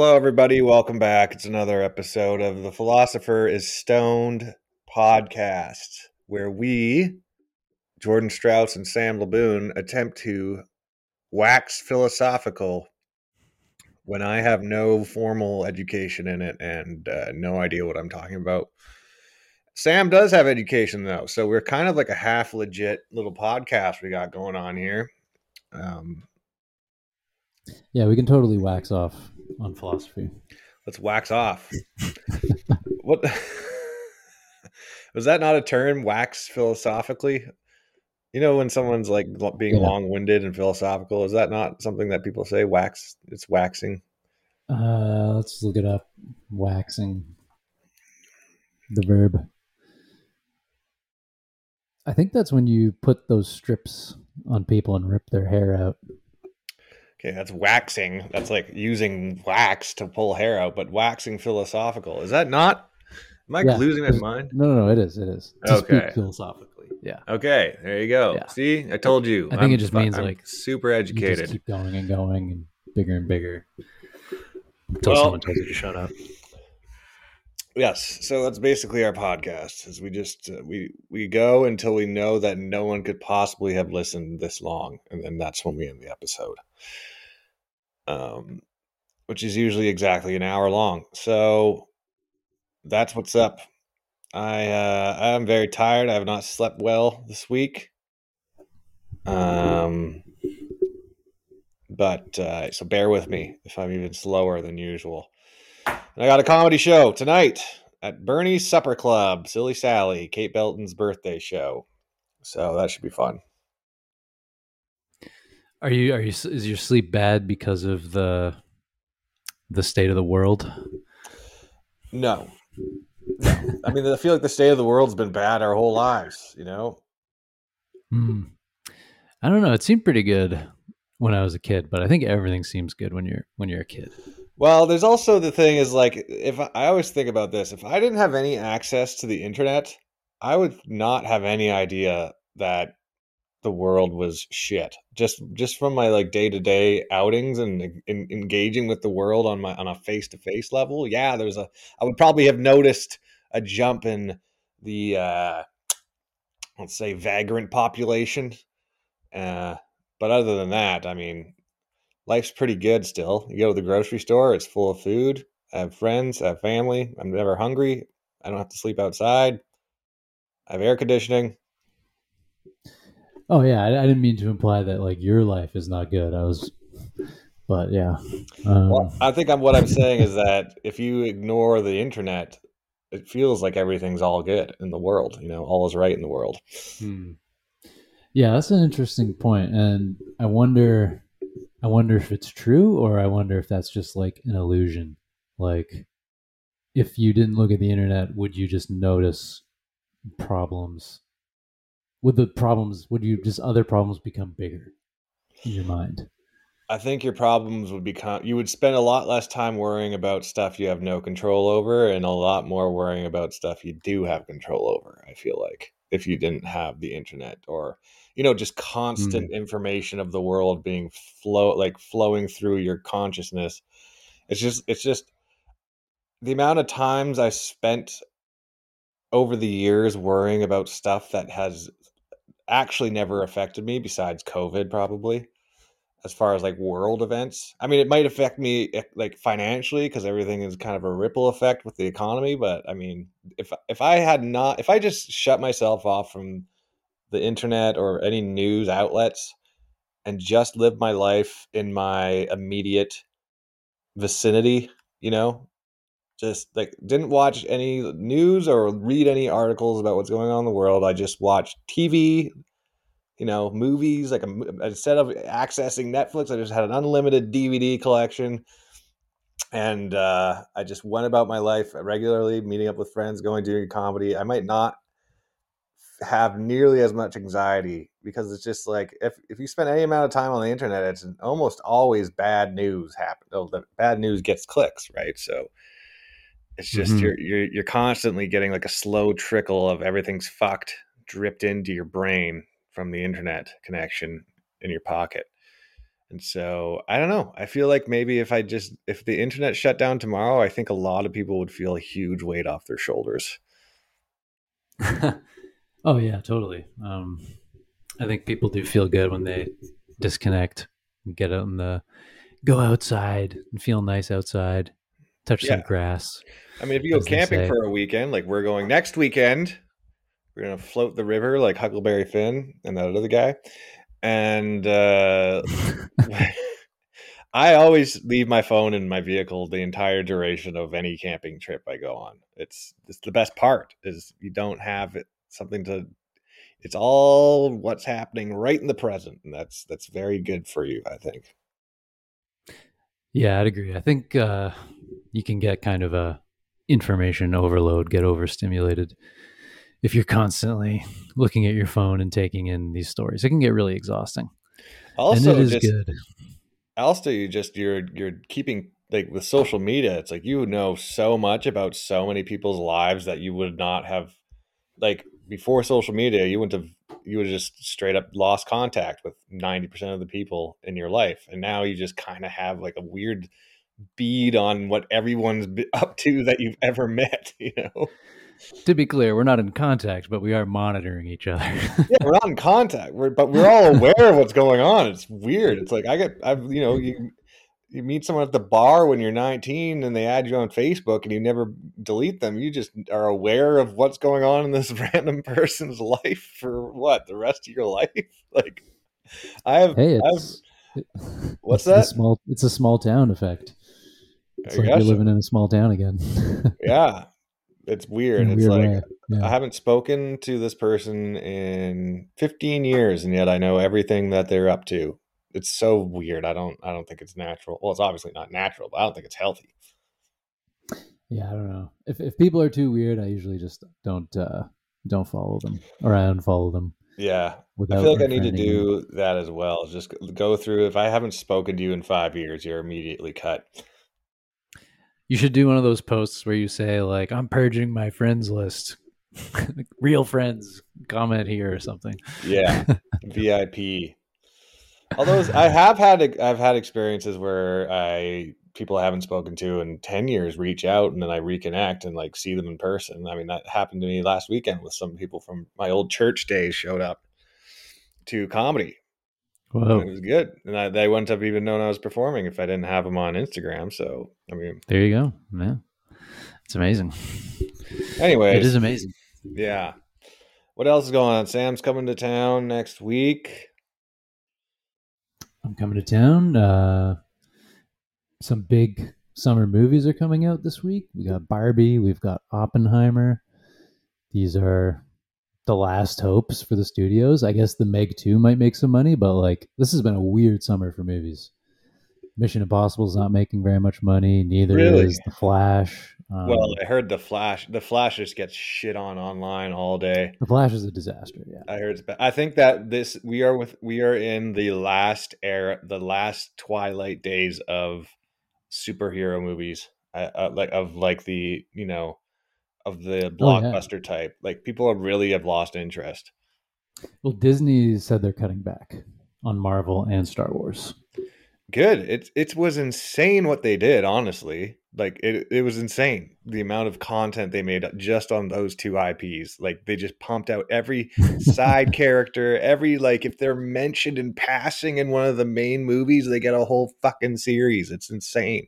Hello, everybody. Welcome back. It's another episode of the Philosopher is Stoned podcast, where we, Jordan Strauss and Sam Laboon, attempt to wax philosophical when I have no formal education in it and uh, no idea what I'm talking about. Sam does have education, though. So we're kind of like a half legit little podcast we got going on here. Um, Yeah, we can totally wax off on philosophy. let's wax off. what was that not a term? Wax philosophically? You know, when someone's like being Yeah. long winded and philosophical, is that not something that people say? Wax, it's waxing. Uh, let's look it up. Waxing. The verb. I think that's when you put those strips on people and rip their hair out. Okay, that's waxing. That's like using wax to pull hair out, but waxing philosophical. Is that not? Am I Yeah. losing my mind? No, no, no, it is. It is. To Okay. speak philosophically. Yeah. Okay, there you go. Yeah. See, I told you. I think it just means, I'm like, super You just educated. keep going and going and bigger and bigger until Well- someone tells you to shut up. Yes, so that's basically our podcast. Is we just uh, we we go until we know that no one could possibly have listened this long, and then that's when we end the episode. Um, which is usually exactly an hour long. So that's what's up. I uh, I'm very tired. I have not slept well this week. Um, but uh, so bear with me if I'm even slower than usual. And I got a comedy show tonight at Bernie's Supper Club, Silly Sally, Kate Belton's birthday show. So that should be fun. Are you are you is your sleep bad because of the the state of the world? No. No. I mean, I feel like the state of the world's been bad our whole lives, you know? Hmm. I don't know. It seemed pretty good when I was a kid, but I think everything seems good when you're when you're a kid. Well, there's also the thing is like, if I, I always think about this, if I didn't have any access to the internet, I would not have any idea that the world was shit. Just just from my like day to day outings and in, engaging with the world on my on a face to face level, yeah, there's a. I would probably have noticed a jump in the uh, let's say vagrant population. Uh, but other than that, I mean, life's pretty good still. You go to the grocery store, it's full of food. I have friends, I have family. I'm never hungry. I don't have to sleep outside. I have air conditioning. Oh yeah, I, I didn't mean to imply that like your life is not good. I was, but yeah. Um, Well, I think I'm, what I'm saying is that if you ignore the internet, it feels like everything's all good in the world. You know, all is right in the world. Hmm. Yeah, that's an interesting point, and I wonder, I wonder if it's true, or I wonder if that's just like an illusion. Like, if you didn't look at the internet, would you just notice problems? Would the problems? Would you just other problems become bigger in your mind? I think your problems would become you would spend a lot less time worrying about stuff you have no control over and a lot more worrying about stuff you do have control over. I feel like if you didn't have the internet or you know just constant information of the world being flow like flowing through your consciousness. It's just it's just the amount of times I spent over the years worrying about stuff that has actually never affected me besides COVID probably as far as like world events. I mean, it might affect me eh, like financially because everything is kind of a ripple effect with the economy. But I mean, if if I had not, if I just shut myself off from the internet or any news outlets and just lived my life in my immediate vicinity, you know, just like didn't watch any news or read any articles about what's going on in the world. I just watched TV, you know, movies. Like instead of accessing Netflix, I just had an unlimited DVD collection, and uh, I just went about my life regularly, meeting up with friends, going doing comedy. I might not have nearly as much anxiety because it's just like if if you spend any amount of time on the internet, it's almost always bad news happen. Oh, the bad news gets clicks, right? So it's just Mhm. you're you're you're constantly getting like a slow trickle of everything's fucked dripped into your brain from the internet connection in your pocket. And so I don't know. I feel like maybe if I just if the internet shut down tomorrow, I think a lot of people would feel a huge weight off their shoulders. oh yeah, totally. Um, I think people do feel good when they disconnect and get out in the go outside and feel nice outside, touch yeah. some grass. I mean, if you go camping for a weekend, like we're going next weekend, we're gonna float the river like Huckleberry Finn and that other guy, and uh, I always leave my phone in my vehicle the entire duration of any camping trip I go on. It's it's the best part is you don't have it, something to. It's all what's happening right in the present, and that's that's very good for you, I think. Yeah, I'd agree. I think uh, you can get kind of a information overload, get overstimulated if you're constantly looking at your phone and taking in these stories. It can get really exhausting. Also, and it is just, good. Also, you just you're you're keeping like with social media. It's like you know so much about so many people's lives that you would not have like before social media. You wouldn't have you would have just straight up lost contact with ninety percent of the people in your life, and now you just kind of have like a weird bead on what everyone's up to that you've ever met. You know to be clear, we're not in contact, but we are monitoring each other. yeah, we're not in contact, we're, but we're all aware of what's going on. It's weird. It's like I get, I've, you know, you you meet someone at the bar when you're 19 and they add you on Facebook and you never delete them. You just are aware of what's going on in this random person's life for what the rest of your life. Like I have, hey, it's, I've, what's it's that? Small, it's a small town effect. It's I like you're living in a small town again. yeah, it's weird. It's weird like yeah. I haven't spoken to this person in 15 years, and yet I know everything that they're up to. It's so weird. I don't. I don't think it's natural. Well, it's obviously not natural, but I don't think it's healthy. Yeah, I don't know. If if people are too weird, I usually just don't uh don't follow them or I unfollow them. Yeah, I feel like I need to do them. that as well. Just go through. If I haven't spoken to you in five years, you're immediately cut. You should do one of those posts where you say like, "I'm purging my friends list." Real friends, comment here or something. Yeah, VIP. Although I have had I've had experiences where I people I haven't spoken to in 10 years reach out and then I reconnect and like see them in person. I mean, that happened to me last weekend with some people from my old church days showed up to comedy Whoa. It was good. And I, they wouldn't have even known I was performing if I didn't have them on Instagram. So, I mean, there you go. Yeah. It's amazing. Anyway, it is amazing. Yeah. What else is going on? Sam's coming to town next week. I'm coming to town. Uh, some big summer movies are coming out this week. We got Barbie, we've got Oppenheimer. These are the last hopes for the studios. I guess the Meg 2 might make some money, but like this has been a weird summer for movies. Mission Impossible is not making very much money. Neither really? is The Flash. Um, well, I heard the Flash. The Flash just gets shit on online all day. The Flash is a disaster. Yeah, I heard it's bad. I think that this we are with we are in the last era, the last twilight days of superhero movies. Uh, uh, like of like the you know of the blockbuster oh, yeah. type. Like people have really have lost interest. Well, Disney said they're cutting back on Marvel and Star Wars. Good. It it was insane what they did, honestly. Like it it was insane the amount of content they made just on those two IPs. Like they just pumped out every side character, every like if they're mentioned in passing in one of the main movies, they get a whole fucking series. It's insane.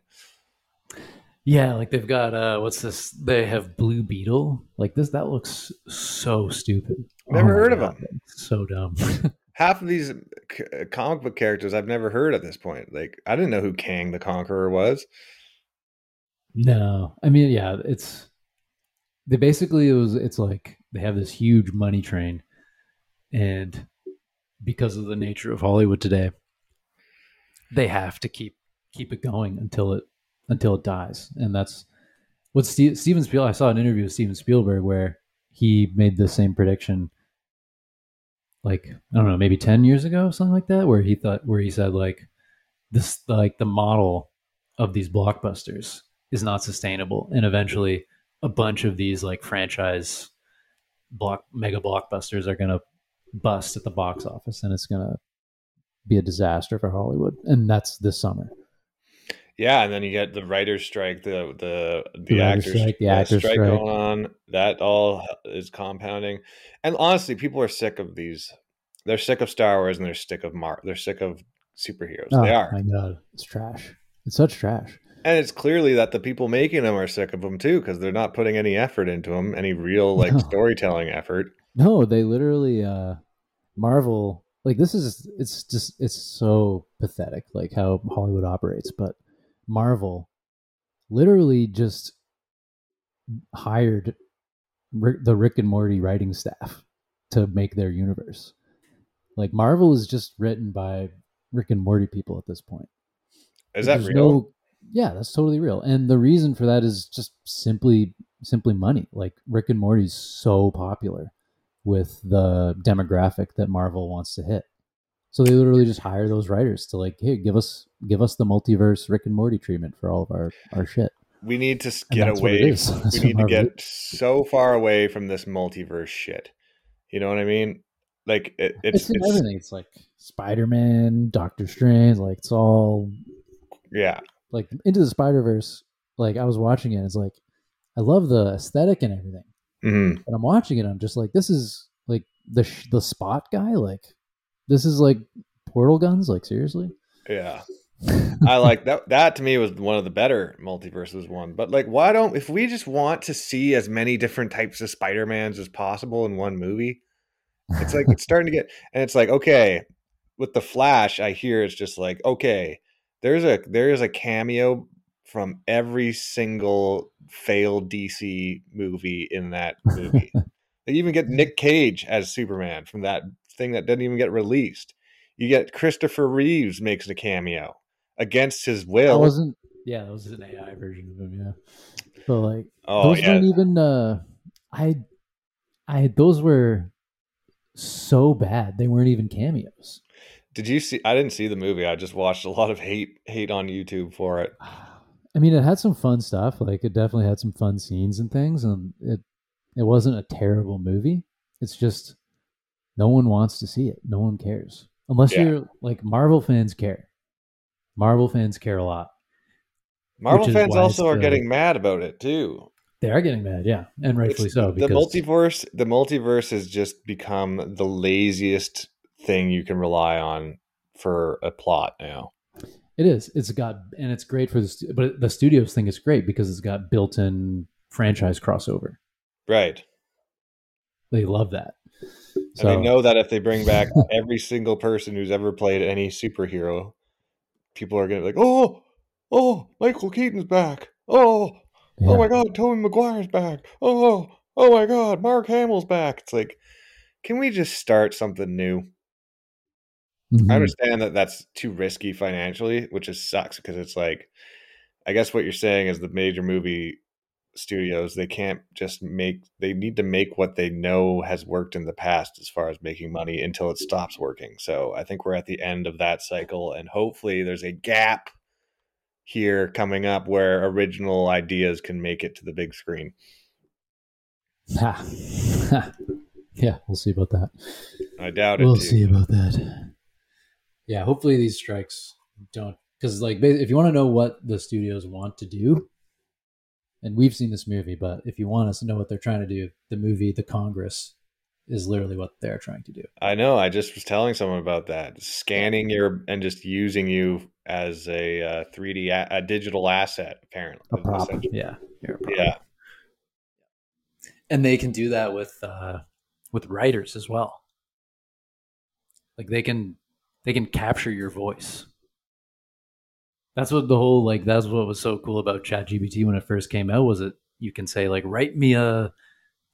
Yeah, like they've got uh what's this? They have Blue Beetle. Like this that looks so stupid. Never oh heard God, of them. So dumb. Half of these uh, comic book characters I've never heard at this point. Like I didn't know who Kang the Conqueror was. No. I mean, yeah, it's they basically it was it's like they have this huge money train and because of the nature of Hollywood today, they have to keep keep it going until it until it dies. And that's what Steve, Steven Spielberg. I saw an interview with Steven Spielberg where he made the same prediction. Like I don't know, maybe ten years ago, something like that, where he thought, where he said like this, like the model of these blockbusters is not sustainable, and eventually a bunch of these like franchise block mega blockbusters are gonna bust at the box office, and it's gonna be a disaster for Hollywood, and that's this summer. Yeah, and then you get the writers' strike, the the the, The actors strike, the actors' strike strike. going on. That all is compounding, and honestly, people are sick of these. They're sick of Star Wars, and they're sick of Mar. They're sick of superheroes. Oh they are, my god, it's trash. It's such trash. And it's clearly that the people making them are sick of them too, because they're not putting any effort into them, any real like No. storytelling effort. No, they literally uh Marvel like this is it's just it's so pathetic like how Hollywood operates, but Marvel literally just hired Rick, the Rick and Morty writing staff to make their universe. Like Marvel is just written by Rick and Morty people at this point. Is that There's real? no- yeah, that's totally real. And the reason for that is just simply simply money. Like Rick and Morty's so popular with the demographic that Marvel wants to hit. So they literally just hire those writers to like, hey, give us give us the multiverse Rick and Morty treatment for all of our our shit. we need to get that's what it away. We need to get so far away from this multiverse shit. You know what I mean? Like it, It's, it's it's everything. It's like Spider Man, Doctor Strange, like it's all yeah. Like into the Spider Verse. Like I was watching it, it's like I love the aesthetic and everything. hmm But I'm watching it, I'm just like, this is like the sh- the spot guy. Like this is like portal guns. Like seriously. Yeah. I like that. That to me was one of the better multiverses one. But like, why don't if we just want to see as many different types of Spider Mans as possible in one movie? It's like it's starting to get, and it's like okay, with the Flash, I hear it's just like okay, there's a there is a cameo from every single failed DC movie in that movie. they even get Nick Cage as Superman from that thing that didn't even get released. You get Christopher Reeves makes a cameo against his That will. wasn't. Yeah, that was an AI version of him. Yeah, but like oh those yeah, weren't even. uh I, I those were so bad. They weren't even cameos. Did you see? I didn't see the movie. I just watched a lot of hate hate on YouTube for it. I mean, it had some fun stuff. Like it definitely had some fun scenes and things, and it it wasn't a terrible movie. It's just no one wants to see it. No one cares unless Yeah. you're like Marvel fans care. Marvel fans care a lot. Marvel fans also are getting mad about it too. They are getting mad, yeah, and rightfully It's- so. the multiverse, the multiverse has just become the laziest thing you can rely on for a plot now. it is. It's got and it's great for the stu- but the studios thing is great because it's got built-in franchise crossover. Right. They love that. And they know that if they bring back every single person who's ever played any superhero, people are gonna be like, "Oh, oh, Michael Keaton's back! Oh, yeah. oh my God, Tobey Maguire's back! Oh, oh my God, Mark Hamill's back!" It's like, can we just start something new? Mhm. I understand that that's too risky financially, which is sucks because it's like, I guess what you're saying is the major movie studios they can't just make they need to make what they know has worked in the past as far as making money until it stops working. So I think we're at the end of that cycle, and hopefully there's a gap here coming up where original ideas can make it to the big screen. Ha. yeah, we'll see about that. I doubt it. We'll see about that. Yeah, hopefully these strikes don't because like if you want to know what the studios want to do, and we've seen this movie, but if you want us to know what they're trying to do, the movie The Congress is literally what they're trying to do. I know. I just was telling someone about that. Scanning your and just using you as a uh, 3D a, a digital asset, apparently. A prop, yeah, a prop. Yeah. and they can do that with uh, with writers as well. Like they can they can capture your voice. That's what the whole like that's what was so cool about ChatGPT when it first came out was it you can say like write me a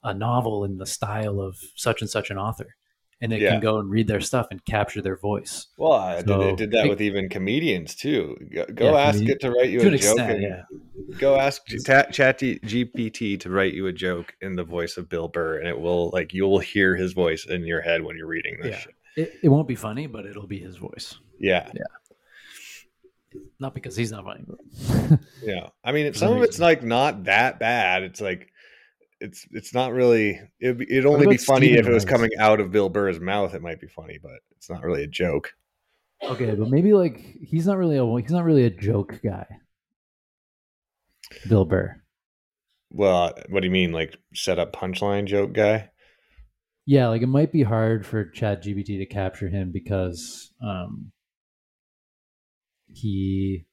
a novel in the style of such and such an author, and it Yeah. can go and read their stuff and capture their voice. Well, I did, So, it did that think- with even comedians too. Go, go Yeah, ask comedi- it to write you to a joke. and- yeah. Go ask Chat GPT to write you a joke in the voice of Bill Burr, and it will like you'll hear his voice in your head when you're reading this Yeah. shit. It, it won't be funny, but it'll be his voice. Yeah, Yeah Not because he's not funny, yeah. I mean, some some of it's like not that bad. It's like it's it's not really. It'd, be, it'd only be funny Steven if it was Wright? coming out of Bill Burr's mouth. It might be funny, but it's not really a joke. Okay, but maybe like he's not really a he's not really a joke guy. Bill Burr. Well, what do you mean, like set up punchline joke guy? Yeah, like it might be hard for Chat GPT to capture him because um he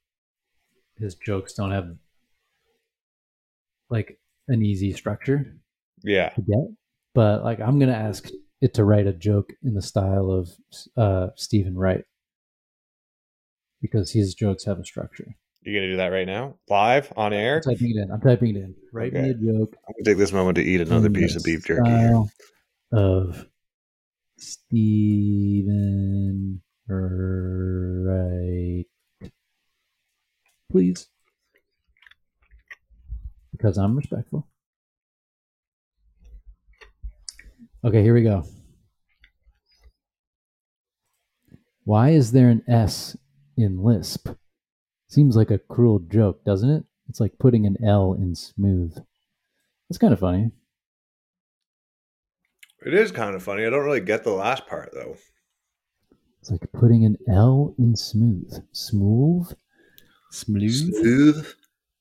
his jokes don't have like an easy structure Yeah, to get. But like I'm gonna ask it to write a joke in the style of uh Steven Wright. Because his jokes have a structure. You're gonna do that right now, live on air? I'm typing it in. I'm typing it in. Write me Okay. a joke. I'm gonna take this moment to eat another piece of beef jerky. Here. style Of Steven Wright. Please. Because I'm respectful. Okay, here we go. Why is there an S in Lisp? Seems like a cruel joke, doesn't it? It's like putting an L in smooth. That's kind of funny. It is kind of funny. I don't really get the last part though. It's like putting an L in smooth. Smooth? Smooth? Smooth.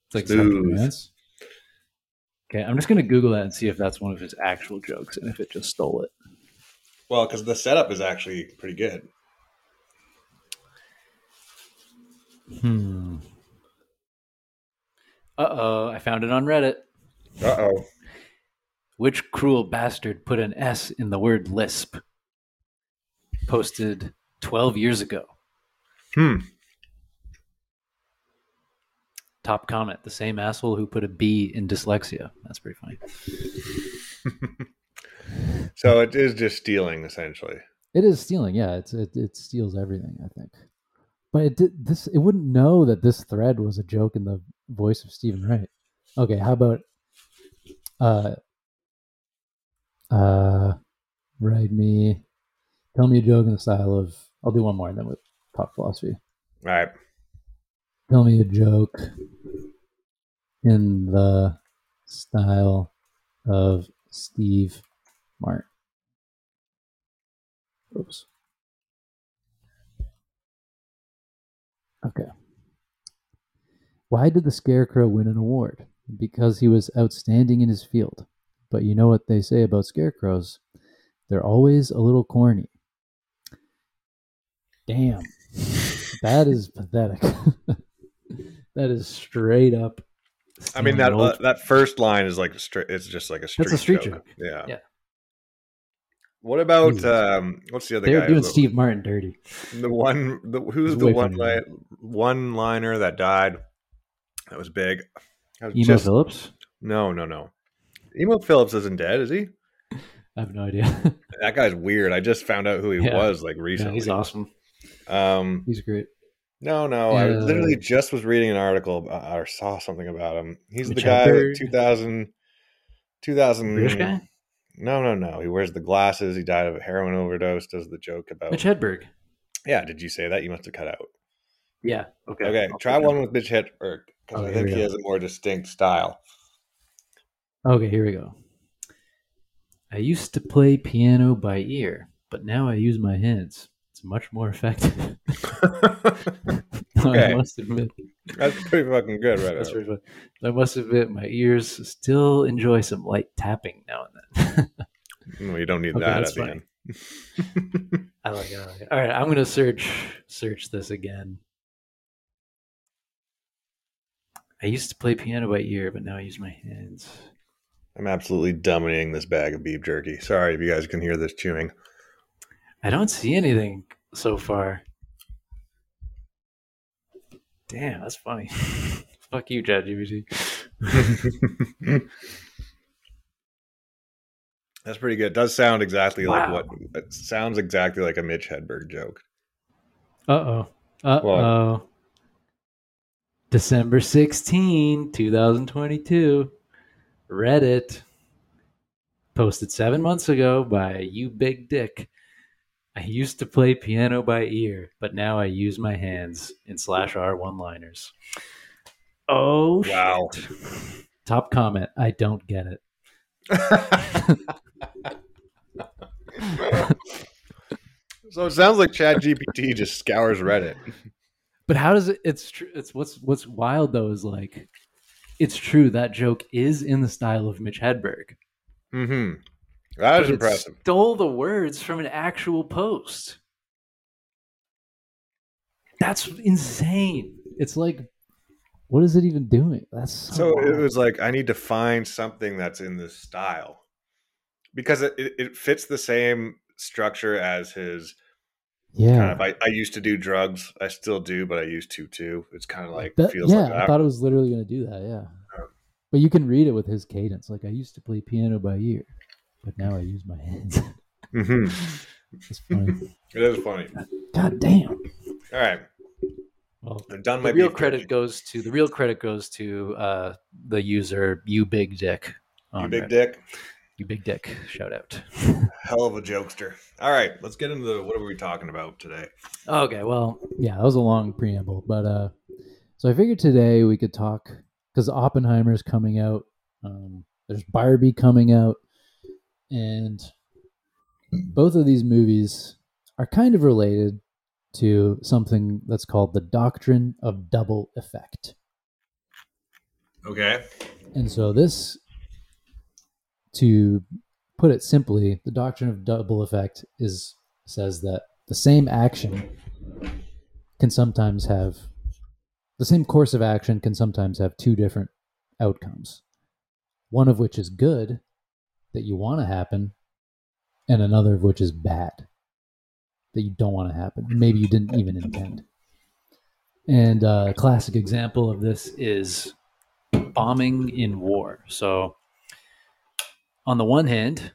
It's like Smooth. something. Okay, I'm just gonna Google that and see if that's one of his actual jokes and if it just stole it. Well, because the setup is actually pretty good. Hmm. Uh oh, I found it on Reddit. Uh oh. Which cruel bastard put an S in the word lisp? Posted 12 years ago. Hmm. Top comment the same asshole who put a B in dyslexia. That's pretty funny. So it is just stealing essentially. It is stealing. Yeah, it's it, it steals everything. I think, but it did this. It wouldn't know that this thread was a joke in the voice of Steven Wright. Okay, how about uh uh write me tell me a joke in the style of I'll do one more and then with talk philosophy. All right. Tell me a joke in the style of Steve Martin. Oops. Okay. Why did the Scarecrow win an award? Because he was outstanding in his field. But you know what they say about scarecrows? They're always a little corny. Damn. That is pathetic. that is straight up. I mean that uh, that first line is like straight. It's just like a street. That's a street joke. joke. Yeah. Yeah. What about Jesus. um? What's the other they guy? were doing The- Steve Martin dirty. The one. The, who's It's the one li- one liner that died? That was big. I was Emo just- Philips? No, no, no. Emo Philips isn't dead, is he? I have no idea. That guy's weird. I just found out who he Yeah. was like yeah, recently. he's awesome. Um, He's great. no, no. I literally just was reading an article about, or saw something about him. He's the guy Hedberg? 2000, 2000 British guy? No, no, no. He wears the glasses. He died of a heroin overdose. Does the joke about? Mitch Hedberg. Yeah. Did you say that? You must have cut out. Yeah. Okay. Okay. I'll try one that. with Mitch Hedberg because Okay, I think he has a more distinct style. Okay, here we go. I used to play piano by ear, but now I use my hands. It's much more effective. Okay. I must admit. That's pretty fucking good, right? That's funny. I must admit, my ears still enjoy some light tapping now and then. You don't need Okay, that at the end. I like it. I like it. All right, I'm gonna search search this again. I used to play piano by ear, but now I use my hands. I'm absolutely dominating this bag of beef jerky. Sorry if you guys can hear this chewing. I don't see anything so far. Damn, that's funny. Fuck you, ChatGPT. That's pretty good. It does sound exactly like what it sounds exactly like a Mitch Hedberg joke. Uh oh. Uh oh. December 16, 2022. Reddit. Posted seven months ago by You Big Dick. I used to play piano by ear, but now I use my hands in slash R one liners. Oh, Wow. shit. Top comment. I don't get it. So it sounds like Chat GPT just scours Reddit. But how does it? It's true. It's what's what's wild though is like, it's true that joke is in the style of Mitch Hedberg. Mm-hmm. That it impressive. Stole the words from an actual post. That's insane. It's like, what is it even doing? That's so, So it was like I need to find something that's in this style because it, it fits the same structure as his yeah. kind of. I, I used to do drugs. I still do, but I used to too. It's kind of like That- feels yeah, like that. I thought it was literally going to do that. Yeah, but you can read it with his cadence. Like I used to play piano by ear, but now I use my hands. mm-hmm. it's funny. It is funny. God damn. All right, Well, I'm done. My the real credit jerky. goes to the real credit goes to uh, the user you big dick. You big Reddit. dick. You big dick. Shout out. Hell of a jokester. All right, let's get into the, what are we talking about today? Okay, well, yeah, that was a long preamble, but uh, so I figured today we could talk because Oppenheimer's coming out. Um, there's Barbie coming out, and both of these movies are kind of related to something that's called the doctrine of double effect. Okay. And so this, to put it simply, the doctrine of double effect is says that the same action can sometimes have the same course of action can sometimes have two different outcomes. One of which is good that you want to happen, and another of which is bad that you don't want to happen. Maybe you didn't even intend. And uh, a classic example of this is bombing in war. So, on the one hand,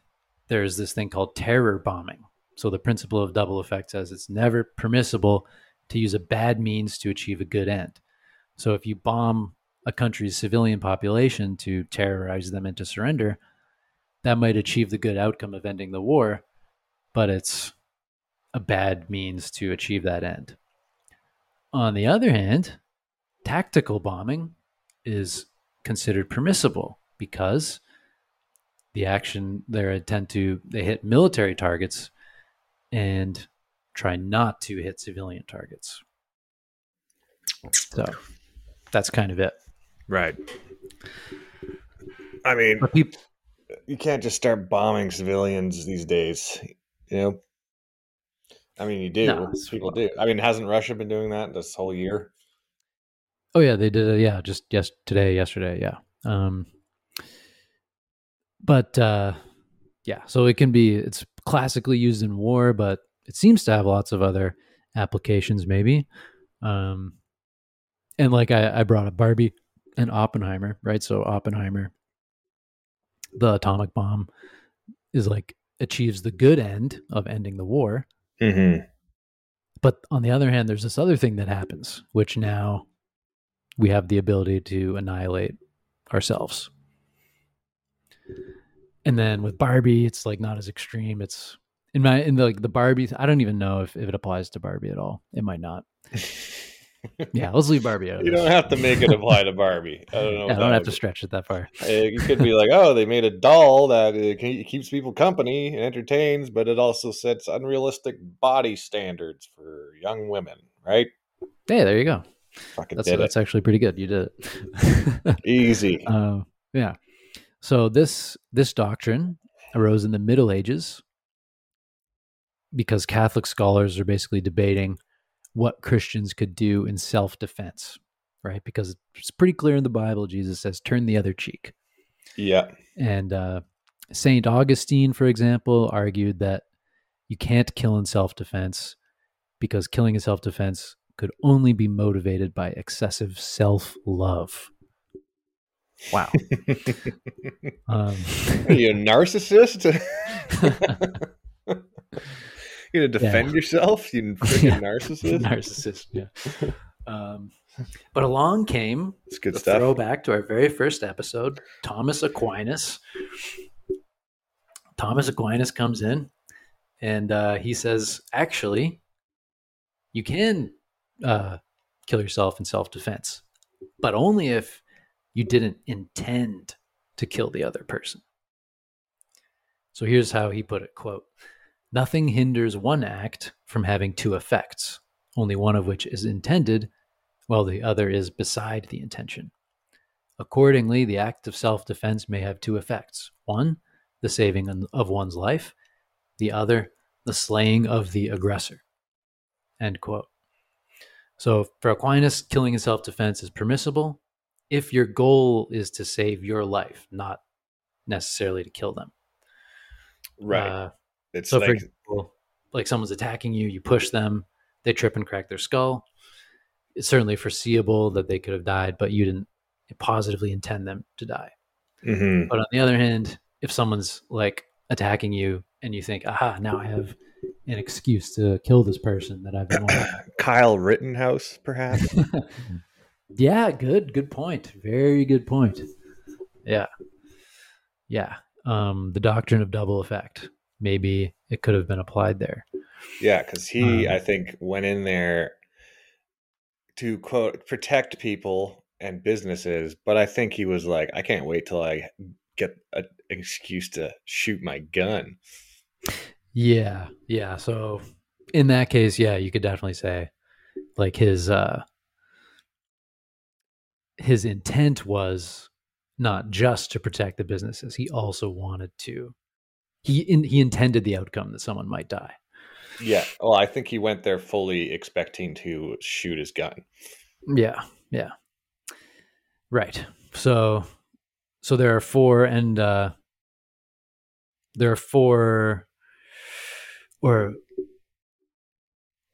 there's this thing called terror bombing. So, the principle of double effect says it's never permissible to use a bad means to achieve a good end. So, if you bomb a country's civilian population to terrorize them into surrender, that might achieve the good outcome of ending the war, but it's a bad means to achieve that end. On the other hand, tactical bombing is considered permissible because the action there tend to they hit military targets and try not to hit civilian targets. So that's kind of it. Right. I mean, people, you can't just start bombing civilians these days. You know. I mean, you do. No, People do. I mean, hasn't Russia been doing that this whole year? oh yeah, they did it. Yeah, just yes today, yesterday. Yeah. Um, but uh, yeah, so it can be. It's classically used in war, but it seems to have lots of other applications. Maybe. Um, and like I, I brought up Barbie and Oppenheimer, right? So Oppenheimer, the atomic bomb, is like achieves the good end of ending the war. Mm-hmm. But on the other hand, there's this other thing that happens, which now we have the ability to annihilate ourselves. And then with Barbie, it's like not as extreme. It's in my in the like the Barbie. I don't even know if, if it applies to Barbie at all. It might not. Yeah, let's leave Barbie out. You don't have to make it apply to Barbie. I don't know. Yeah, I don't have would to stretch it that far. Uh, You could be like, oh, they made a doll that uh, keeps people company and entertains, but it also sets unrealistic body standards for young women, right? Hey, there you go. Fucking That's did that's actually pretty good. You did it. it. Easy. Uh, yeah. So this this doctrine arose in the Middle Ages because Catholic scholars are basically debating what Christians could do in self defense, right? Because it's pretty clear in the Bible, Jesus says, "Turn the other cheek." yeah. And uh, Saint Augustine, for example, argued that you can't kill in self defense because killing in self defense could only be motivated by excessive self love. Wow. Um, Are you a narcissist? you gonna defend yourself, you freaking Yeah. narcissist? narcissist, yeah. Um, but along came It's good the stuff. throwback to our very first episode, Thomas Aquinas. Thomas Aquinas comes in and uh, he says, actually, you can uh, kill yourself in self defense, but only if you didn't intend to kill the other person. So here's how he put it quote, Nothing hinders one act from having two effects, only one of which is intended, while the other is beside the intention. Accordingly, the act of self defense may have two effects one, the saving of one's life, the other, the slaying of the aggressor. End quote. So, for Aquinas, killing in self defense is permissible if your goal is to save your life, not necessarily to kill them. Right. Uh, it's so, like, for example, like someone's attacking you, you push them, they trip and crack their skull. It's certainly foreseeable that they could have died, but you didn't positively intend them to die. Mm-hmm. But on the other hand, if someone's like attacking you and you think, aha, now I have an excuse to kill this person that I've been wanting. Kyle Rittenhouse, perhaps. yeah, good, good point. Very good point. Yeah, yeah. Um, the doctrine of double effect. Maybe it could have been applied there. Yeah, because he, um, I think, went in there to quote protect people and businesses, but I think he was like, I can't wait till I get an excuse to shoot my gun. Yeah, yeah. So in that case, yeah, you could definitely say like his uh his intent was not just to protect the businesses. He also wanted to he in, he intended the outcome that someone might die. Yeah. Well, I think he went there fully expecting to shoot his gun. Yeah. Yeah. Right. So so there are four and uh there are four or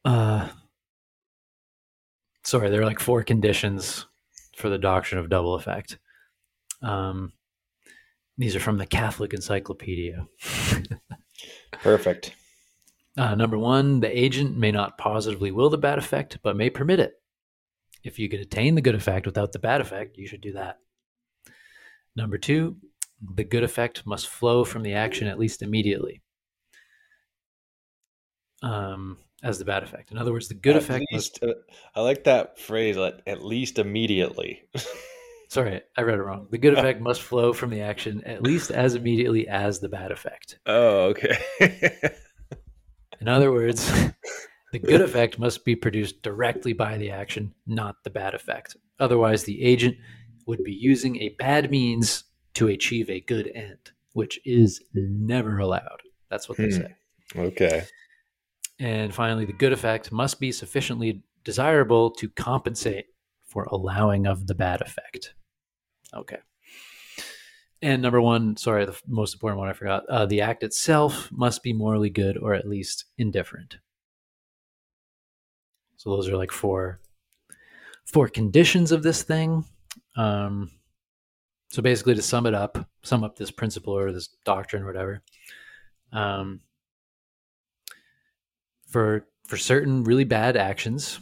uh sorry, there are like four conditions for the doctrine of double effect. Um these are from the Catholic Encyclopedia. Perfect. Uh, number one, the agent may not positively will the bad effect, but may permit it. If you could attain the good effect without the bad effect, you should do that. Number two, the good effect must flow from the action at least immediately. Um, as the bad effect. In other words, the good at effect least, must. Uh, I like that phrase. At, at least immediately. Sorry, I read it wrong. The good effect must flow from the action at least as immediately as the bad effect. Oh, okay. In other words, the good effect must be produced directly by the action, not the bad effect. Otherwise, the agent would be using a bad means to achieve a good end, which is never allowed. That's what they hmm. say. Okay. And finally, the good effect must be sufficiently desirable to compensate for allowing of the bad effect. Okay. And number one, sorry, the most important one I forgot. Uh, the act itself must be morally good or at least indifferent. So those are like four four conditions of this thing. Um, so basically, to sum it up, sum up this principle or this doctrine or whatever. Um, for for certain really bad actions,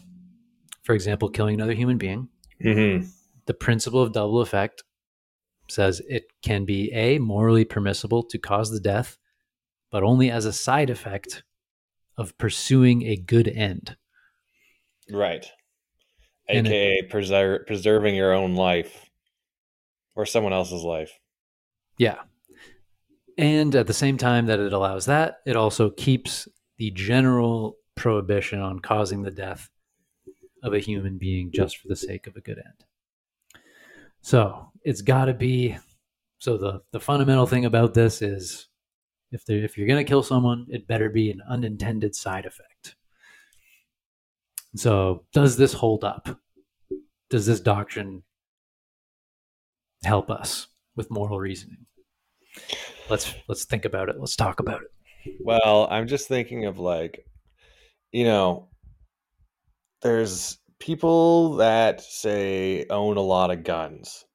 for example, killing another human being, mm-hmm the principle of double effect says it can be a morally permissible to cause the death, but only as a side effect of pursuing a good end. Right. And AKA it, preser- preserving your own life or someone else's life. Yeah. And at the same time that it allows that, it also keeps the general prohibition on causing the death of a human being just for the sake of a good end. So it's got to be. So the the fundamental thing about this is, if if you're gonna kill someone, it better be an unintended side effect. So does this hold up? Does this doctrine help us with moral reasoning? Let's let's think about it. Let's talk about it. Well, I'm just thinking of like, you know, there's people that say own a lot of guns,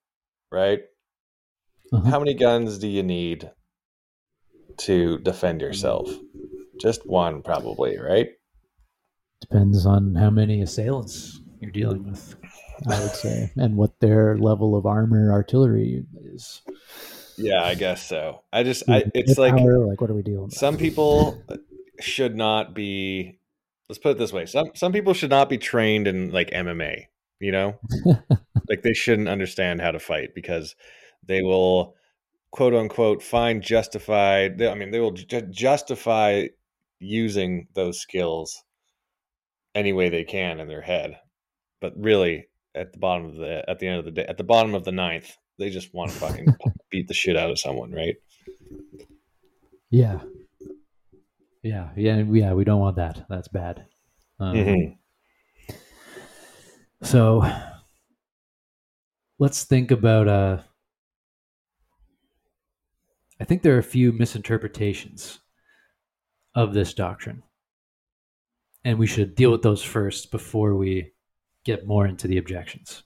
right? Uh-huh. How many guns do you need to defend yourself? Just one, probably, right? Depends on how many assailants you're dealing with, I would say, and what their level of armor artillery is. Yeah, I guess so. I just, I, it's like, like, what are we dealing? Some people should not be let's put it this way some some people should not be trained in like mma you know like they shouldn't understand how to fight because they will quote unquote find justified i mean they will ju- justify using those skills any way they can in their head. But really, at the bottom of the at the end of the day, at the bottom of the ninth, they just want to fucking beat the shit out of someone, right? Yeah. Yeah, yeah, yeah. We don't want that. That's bad. Um, Mhm. So let's think about. Uh, I think there are a few misinterpretations of this doctrine, and we should deal with those first before we get more into the objections.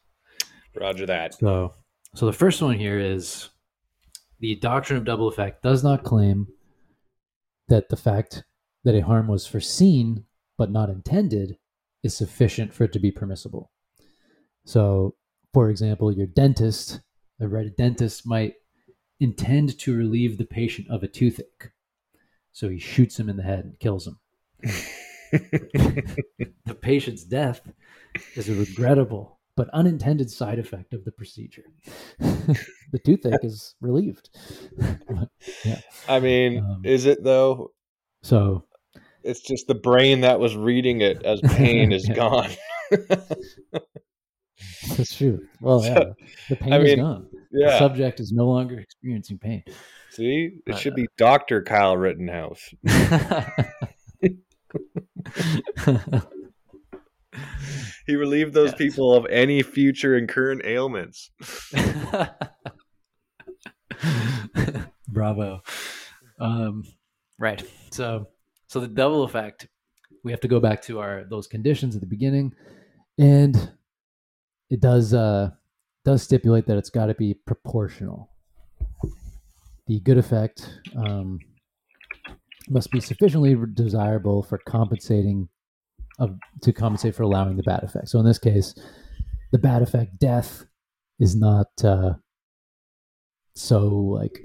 Roger that. So, so the first one here is the doctrine of double effect does not claim that the fact that a harm was foreseen but not intended is sufficient for it to be permissible. So, for example, your dentist, a red dentist might intend to relieve the patient of a toothache. So he shoots him in the head and kills him. The patient's death is regrettable but unintended side effect of the procedure. the toothache is relieved. yeah. I mean, Um, is it though? so, It's just the brain that was reading it as pain is gone. that's true. Well, So, yeah, the pain I is mean, gone. The yeah. subject is no longer experiencing pain. See, it Uh, should be Doctor Kyle Rittenhouse. He relieved those Yes. people of any future and current ailments. Bravo. Um, right. So, so the double effect. We have to go back to our those conditions at the beginning, and it does uh, does stipulate that it's got to be proportional. The good effect um, must be sufficiently desirable for compensating of to compensate for allowing the bad effect. So in this case, the bad effect death is not uh, so like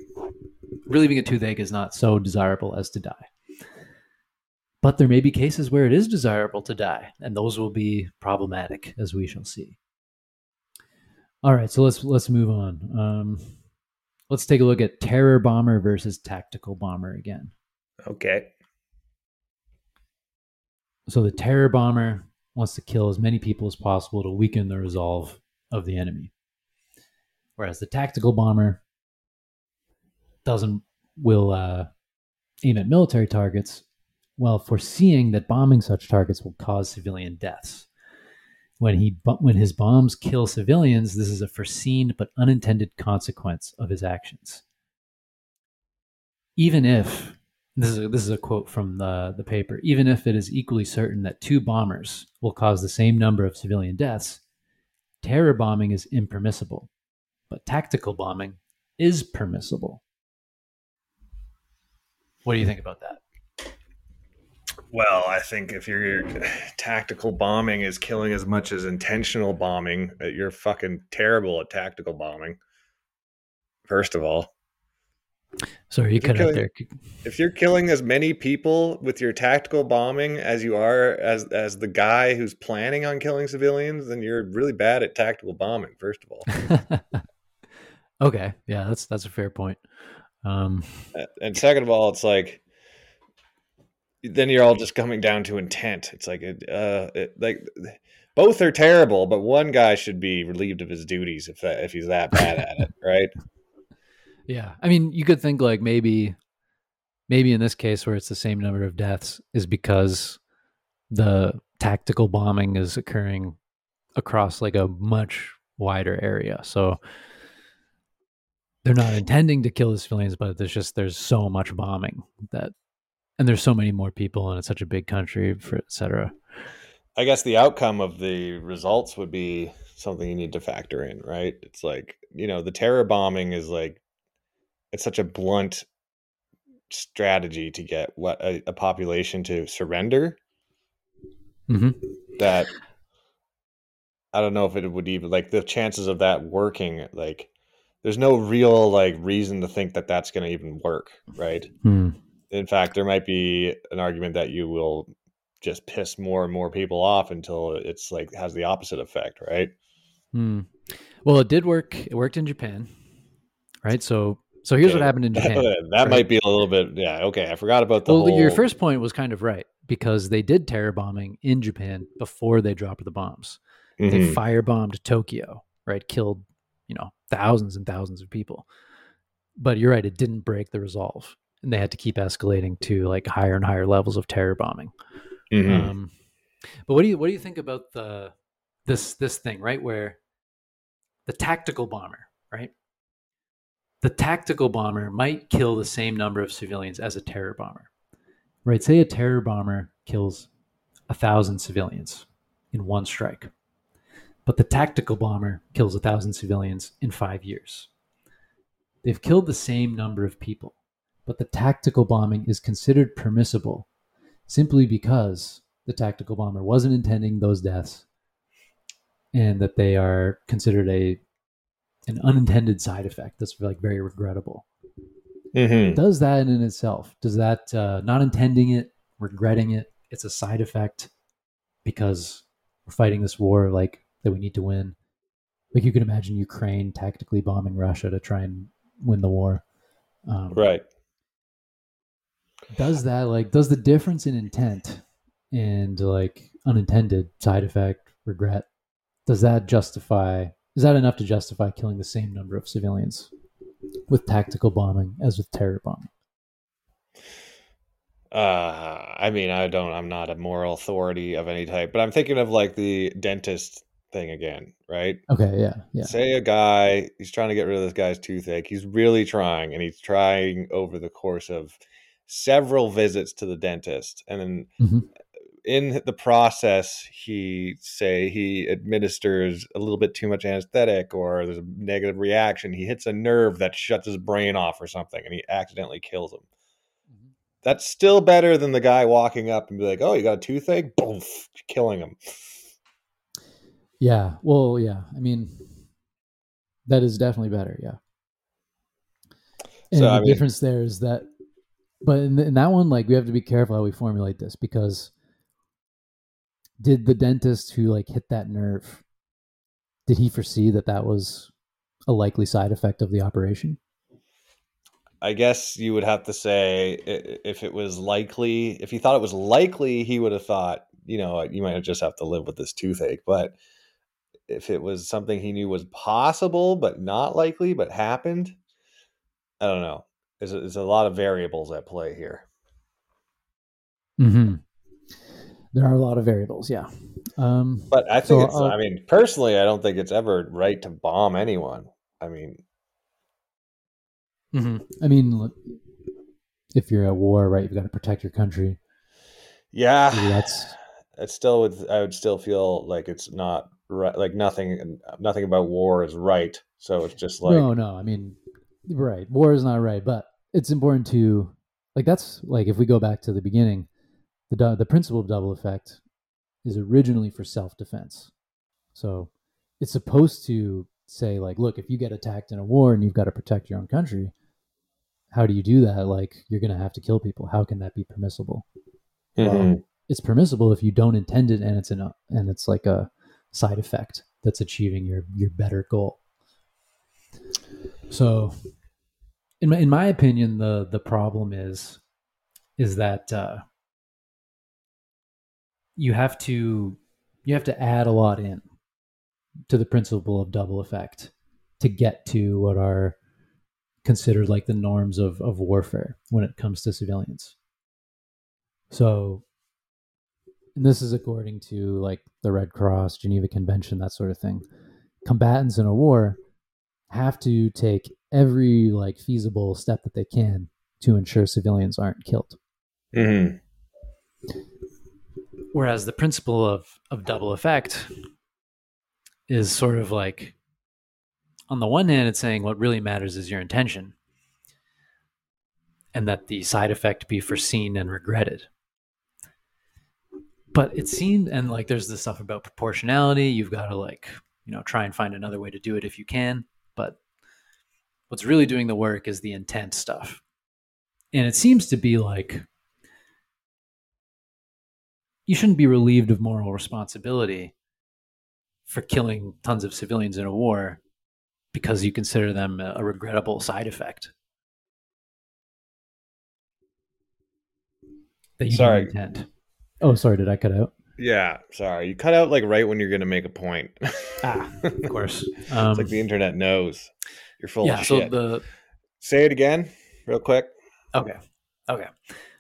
relieving a toothache is not so desirable as to die. But there may be cases where it is desirable to die, and those will be problematic, as we shall see. All right, so let's let's move on. Um, let's take a look at terror bomber versus tactical bomber again. Okay. So the terror bomber wants to kill as many people as possible to weaken the resolve of the enemy, whereas the tactical bomber doesn't will uh, aim at military targets while foreseeing that bombing such targets will cause civilian deaths. When he when his bombs kill civilians, this is a foreseen but unintended consequence of his actions. Even if this is a, this is a quote from the the paper, even if it is equally certain that two bombers will cause the same number of civilian deaths, terror bombing is impermissible, but tactical bombing is permissible. What do you think about that? Well, I think if your tactical bombing is killing as much as intentional bombing, you're fucking terrible at tactical bombing. First of all, Sorry, you If cut out there. if you're killing as many people with your tactical bombing as you are as as the guy who's planning on killing civilians, then you're really bad at tactical bombing. First of all, okay, yeah, that's that's a fair point. Um, and second of all, it's like then you're all just coming down to intent. It's like it, uh, it, like both are terrible, but one guy should be relieved of his duties if that if he's that bad at it, right? Yeah, I mean, you could think like maybe, maybe in this case where it's the same number of deaths is because the tactical bombing is occurring across like a much wider area. So they're not intending to kill the civilians, but there's just there's so much bombing that, and there's so many more people, and it's such a big country, for et cetera. I guess the outcome of the results would be something you need to factor in, right? It's like, you know, the terror bombing is like it's such a blunt strategy to get what a, a population to surrender hmm that I don't know if it would even like the chances of that working like there's no real like reason to think that that's going to even work, right? Hmm. In fact, there might be an argument that you will just piss more and more people off until it's like has the opposite effect, right? Hmm. Well, it did work. It worked in Japan, right? So So here's Okay. what happened in Japan. that right? might be a little bit. Yeah. Okay. I forgot about the well, whole. your first point was kind of right because they did terror bombing in Japan before they dropped the bombs. They Mhm. firebombed Tokyo, right? Killed, you know, thousands and thousands of people. But you're right, it didn't break the resolve. And they had to keep escalating to like higher and higher levels of terror bombing. Mhm. Um, but what do you what do you think about the this this thing, right? Where the tactical bomber, right? The tactical bomber might kill the same number of civilians as a terror bomber. Right? Say a terror bomber kills a thousand civilians in one strike. But the tactical bomber kills a thousand civilians in five years. They've killed the same number of people, but the tactical bombing is considered permissible simply because the tactical bomber wasn't intending those deaths and that they are considered a an unintended side effect that's like very regrettable Mhm. does that in itself does that uh, not intending it regretting it it's a side effect because we're fighting this war like that we need to win like you can imagine ukraine tactically bombing russia to try and win the war um, Right. does that like does the difference in intent and like unintended side effect regret does that justify is that enough to justify killing the same number of civilians with tactical bombing as with terror bombing Uh, I mean, I don't. I'm not a moral authority of any type, but I'm thinking of like the dentist thing again, right? okay yeah yeah Say a guy, he's trying to get rid of this guy's toothache. He's really trying, and he's trying over the course of several visits to the dentist, and then Mhm. In the process, he say he administers a little bit too much anesthetic, or there's a negative reaction. He hits a nerve that shuts his brain off, or something, and he accidentally kills him. Mm-hmm. That's still better than the guy walking up and be like, "Oh, you got a toothache?" Boom, killing him. yeah well yeah i mean that is definitely better yeah and So, the I mean- difference there is that but in, in that one like we have to be careful how we formulate this because did the dentist who like hit that nerve did he foresee that that was a likely side effect of the operation I guess you would have to say if it was likely, if he thought it was likely, he would have thought, you know, you might just have to live with this toothache. But if it was something he knew was possible, but not likely, but happened, I don't know. There's a, there's a lot of variables at play here. mm-hmm. There are a lot of variables yeah. Um But I think So, it's, uh, I mean, personally, I don't think it's ever right to bomb anyone. I mean, i mean look, if you're at war right you've got to protect your country. Yeah, Maybe that's it still would I would still feel like it's not right like nothing nothing about war is right. So it's just like no no i mean right war is not right but it's important to like that's like if we go back to the beginning the the principle of double effect is originally for self-defense. So it's supposed to say like look if you get attacked in a war and you've got to protect your own country how do you do that? Like you're going to have to kill people. How can that be permissible? Mhm. well, it's permissible if you don't intend it and it's an and it's like a side effect that's achieving your your better goal. So in my, in my opinion the the problem is is that uh, you have to you have to add a lot in to the principle of double effect to get to what are considered like the norms of, of warfare when it comes to civilians so, and this is according to like the Red Cross, Geneva Convention, that sort of thing. Combatants in a war have to take every like feasible step that they can to ensure civilians aren't killed. Mhm. Whereas the principle of, of double effect is sort of like, on the one hand, it's saying what really matters is your intention and that the side effect be foreseen and regretted. But it seemed, and like there's this stuff about proportionality. You've got to like, you know, try and find another way to do it if you can. But what's really doing the work is the intent stuff. And it seems to be like you shouldn't be relieved of moral responsibility for killing tons of civilians in a war because you consider them a regrettable side effect. sorry. Oh, sorry. Did I cut out? Yeah, sorry. You cut out like right when you're going to make a point. ah, of course. Um, it's like um, the internet knows you're full yeah, of shit. So the say it again, real quick. Okay. Okay.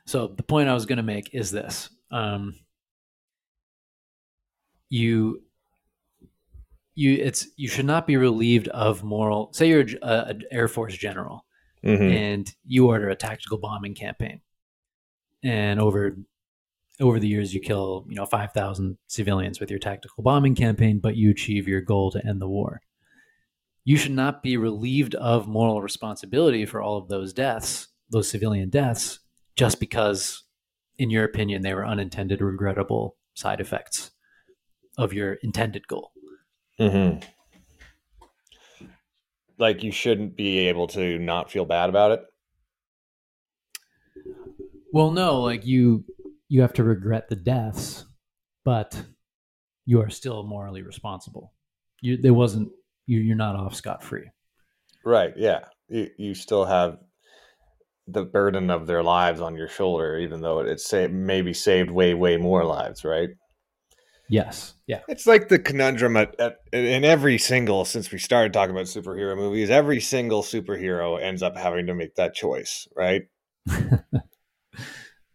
So the point I was going to make is this: um, you, you, it's you should not be relieved of moral. Say you're an Air Force general, Mm-hmm. and you order a tactical bombing campaign, and over over the years you kill you know five thousand civilians with your tactical bombing campaign, but you achieve your goal to end the war. You should not be relieved of moral responsibility for all of those deaths, those civilian deaths, just because, in your opinion, they were unintended, regrettable side effects of your intended goal. Mm-hmm. Like you shouldn't be able to not feel bad about it. Well, no, like you you have to regret the deaths, but you are still morally responsible. You there wasn't you you're not off scot free. Right. Yeah. You, you still have the burden of their lives on your shoulder, even though it's sa- maybe saved way, way more lives, right? Yes. Yeah. It's like the conundrum at, at, in every single, since we started talking about superhero movies, every single superhero ends up having to make that choice, right?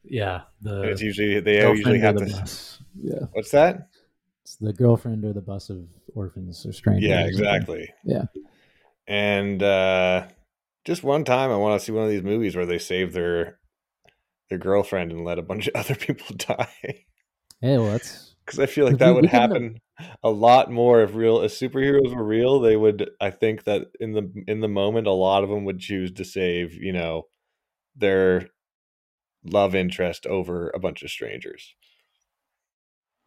Yeah. The And it's usually, they usually have the to. bus. Yeah. What's that? It's the girlfriend or the bus of orphans or strangers. Yeah, exactly. Yeah. And uh, just one time, I want to see one of these movies where they save their their girlfriend and let a bunch of other people die. Hey, well, that's Because I feel like that would happen a lot more if real if superheroes were real. They would, I think that in the in the moment, a lot of them would choose to save, you know, their love interest over a bunch of strangers.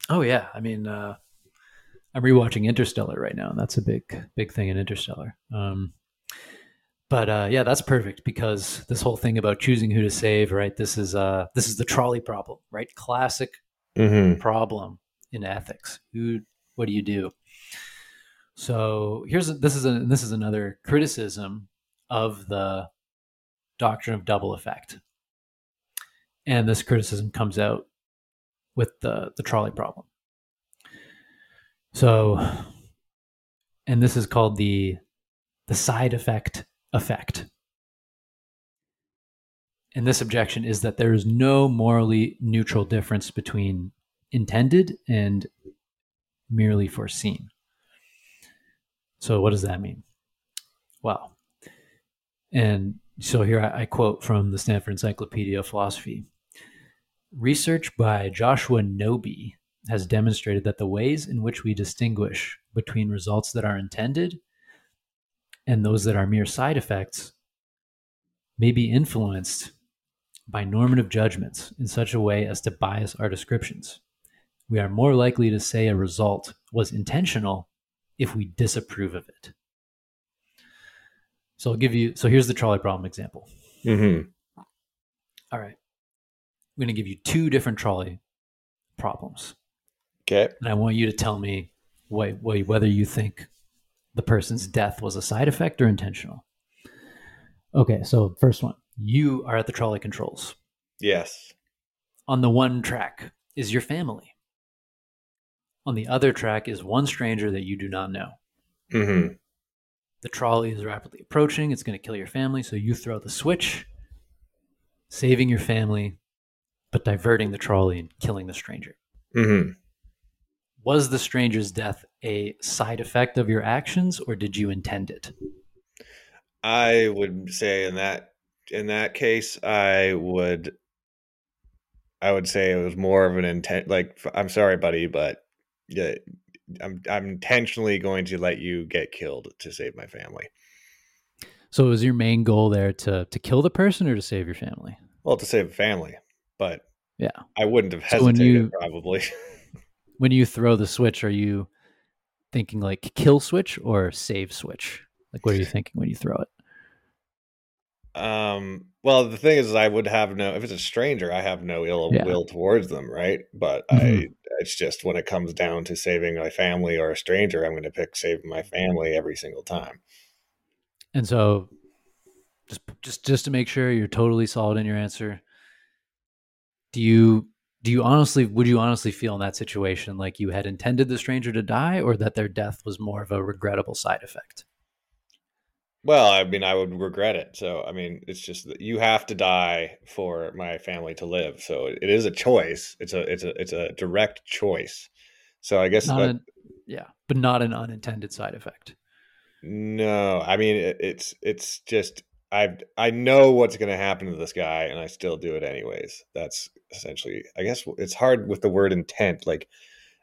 Oh yeah, I mean, uh, I'm rewatching Interstellar right now, and that's a big, big thing in Interstellar. Um, but uh, yeah, that's perfect because this whole thing about choosing who to save, right? This is uh, this is the trolley problem, right? Classic Mm-hmm. problem in ethics. Who, what do you do? So here's this is a this is another criticism of the doctrine of double effect, and this criticism comes out with the the trolley problem. So, and this is called the the side effect effect. And this objection is that there is no morally neutral difference between intended and merely foreseen. So, what does that mean? Well, and so here I, I quote from the Stanford Encyclopedia of Philosophy Research by Joshua Knobe has demonstrated that the ways in which we distinguish between results that are intended and those that are mere side effects may be influenced by normative judgments in such a way as to bias our descriptions. We are more likely to say a result was intentional if we disapprove of it. So I'll give you so here's the trolley problem example. Mm-hmm. All right. I'm going to give you two different trolley problems. Okay. And I want you to tell me wh- wh- whether you think the person's death was a side effect or intentional. Okay, so first one. You are at the trolley controls. Yes. On the one track is your family. On the other track is one stranger that you do not know. Mm-hmm. The trolley is rapidly approaching. It's going to kill your family. So you throw the switch, saving your family, but diverting the trolley and killing the stranger. Mm-hmm. Was the stranger's death a side effect of your actions or did you intend it? I would say in that in that case, I would I would say it was more of an intent. Like, I'm sorry, buddy, but yeah, I'm I'm intentionally going to let you get killed to save my family. So was your main goal there to to kill the person or to save your family? Well, to save the family, but Yeah. I wouldn't have So when hesitated you- probably. When you throw the switch, are you thinking like kill switch or save switch? Like what are you thinking when you throw it? Um. Well, the thing is, I would have no. If it's a stranger, I have no ill Yeah. will towards them, right? But I, Mhm. it's just when it comes down to saving my family or a stranger, I'm going to pick saving my family every single time. And so just just just to make sure you're totally solid in your answer, do you do you honestly would you honestly feel in that situation like you had intended the stranger to die or that their death was more of a regrettable side effect well i mean i would regret it so i mean it's just that you have to die for my family to live so it is a choice it's a it's a it's a direct choice so i guess not that, yeah but not an unintended side effect no i mean it, it's it's just I I know what's going to happen to this guy, and I still do it anyways. That's essentially, I guess, it's hard with the word intent. Like,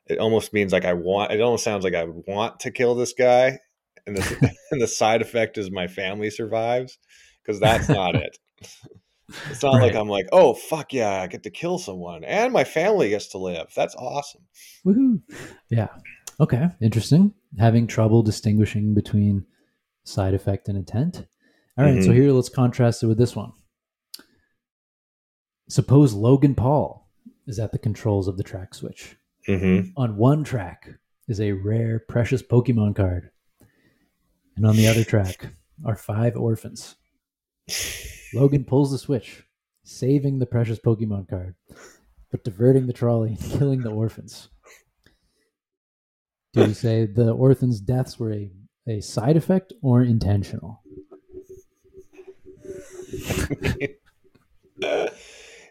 it almost means like I want. It almost sounds like I would want to kill this guy, and the and the side effect is my family survives, because that's not it. It's not right. like I'm like, oh fuck yeah, I get to kill someone, and my family gets to live. That's awesome. Woohoo! Yeah. Okay. Interesting. Having trouble distinguishing between side effect and intent. All right, mm-hmm. so here let's contrast it with this one. Suppose Logan Paul is at the controls of the track switch. Mm-hmm. On one track is a rare, precious Pokemon card, and on the other track are five orphans. Logan pulls the switch, saving the precious Pokemon card, but diverting the trolley and killing the orphans. Do you say the orphans' deaths were a, a side effect or intentional?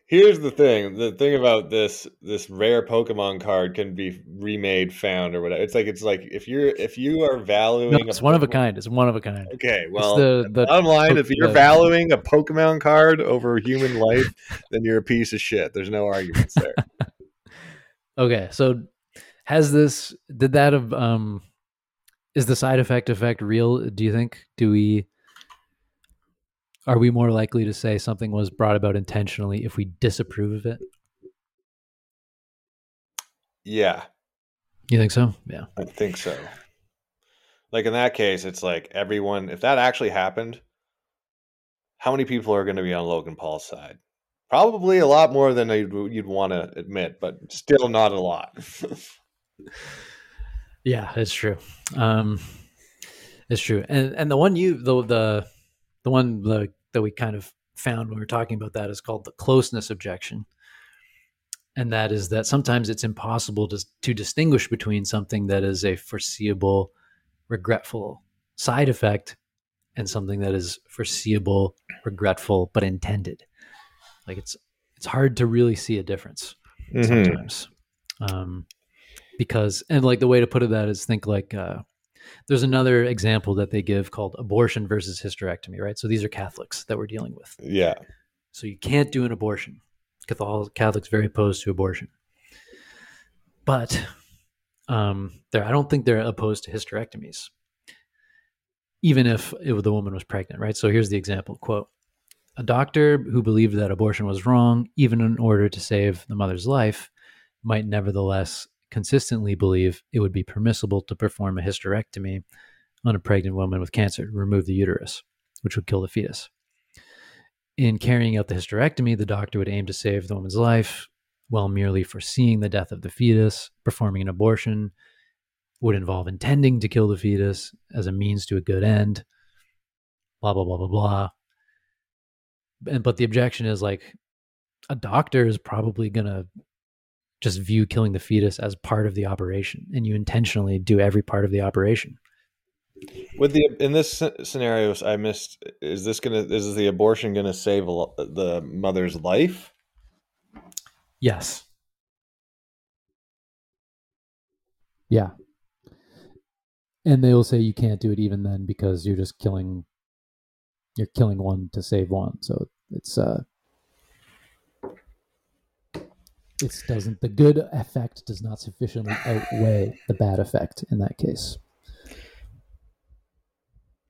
Here's the thing: the thing about this this rare Pokemon card can be remade, found, or whatever. It's like it's like if you're if you are valuing, no, it's one of a kind. It's one of a kind. Okay, well, the, the bottom line: if you're the, valuing a Pokemon card over human life, then you're a piece of shit. There's no arguments there. okay, so has this did that of um is the side effect effect real? Do you think? Do we? Are we more likely to say something was brought about intentionally if we disapprove of it? Yeah. You think so? Yeah. I think so. Like in that case, it's like everyone, if that actually happened, how many people are going to be on Logan Paul's side? Probably a lot more than you'd, you'd want to admit, but still not a lot. yeah, it's true. Um, it's true. And and the one you the the the one the that we kind of found when we were talking about that is called the closeness objection. And that is that sometimes it's impossible to, to distinguish between something that is a foreseeable, regretful side effect and something that is foreseeable, regretful, but intended. Like it's it's hard to really see a difference mm-hmm. sometimes. Um, because and like the way to put it that is think like uh, there's another example that they give called abortion versus hysterectomy, right? So these are Catholics that we're dealing with. Yeah. So you can't do an abortion. Catholic Catholics very opposed to abortion. But um, there, I don't think they're opposed to hysterectomies, even if it, the woman was pregnant, right? So here's the example quote: A doctor who believed that abortion was wrong, even in order to save the mother's life, might nevertheless consistently believe it would be permissible to perform a hysterectomy on a pregnant woman with cancer to remove the uterus, which would kill the fetus. In carrying out the hysterectomy, the doctor would aim to save the woman's life while merely foreseeing the death of the fetus. Performing an abortion would involve intending to kill the fetus as a means to a good end. Blah, blah, blah, blah, blah. And, but the objection is like a doctor is probably going to just view killing the fetus as part of the operation and you intentionally do every part of the operation. With the in this scenario i missed is this gonna is the abortion gonna save a, the mother's life? Yes. Yeah. And they will say you can't do it even then because you're just killing you're killing one to save one. So it's uh it doesn't the good effect does not sufficiently outweigh the bad effect in that case.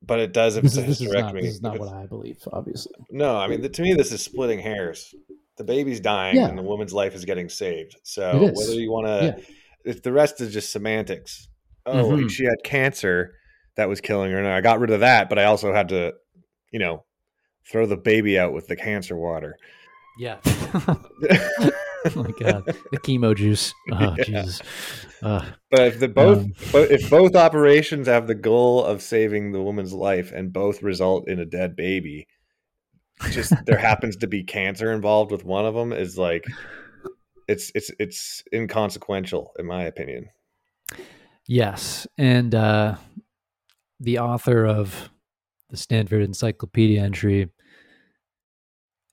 But it does if this, is, this is not, this is not what i believe obviously. No i mean the, to me this is splitting hairs. The baby's dying yeah. and the woman's life is getting saved. So whether you want to yeah. if the rest is just semantics. Oh mm-hmm. she had cancer that was killing her and i got rid of that but i also had to you know throw the baby out with the cancer water. Yeah oh my god, the chemo juice. Oh yeah. Jesus. Uh, but if the both, um, if both operations have the goal of saving the woman's life and both result in a dead baby, just there happens to be cancer involved with one of them is like it's it's it's inconsequential in my opinion. Yes, and uh, the author of the Stanford Encyclopedia entry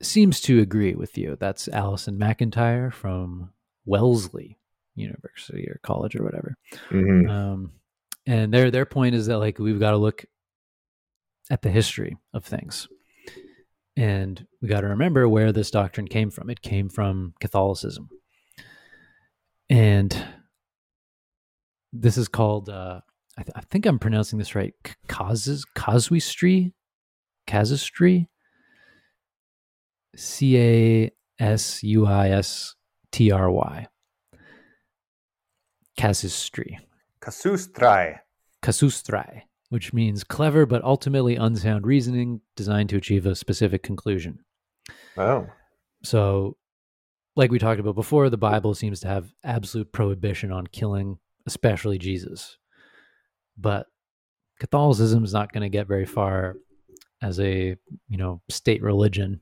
seems to agree with you. That's Alison McIntyre from Wellesley University or college or whatever. Mhm. Um, and their their point is that like we've got to look at the history of things, and we got to remember where this doctrine came from. It came from Catholicism, and this is called. Uh, I, th- I think I'm pronouncing this right. Causes casuistry, casuistry. C A S U I S T R Y. Casuistry. Kasusstrai. Casustrai, which means clever but ultimately unsound reasoning designed to achieve a specific conclusion. Oh. So, like we talked about before, the Bible seems to have absolute prohibition on killing, especially Jesus. But Catholicism is not going to get very far as a you know state religion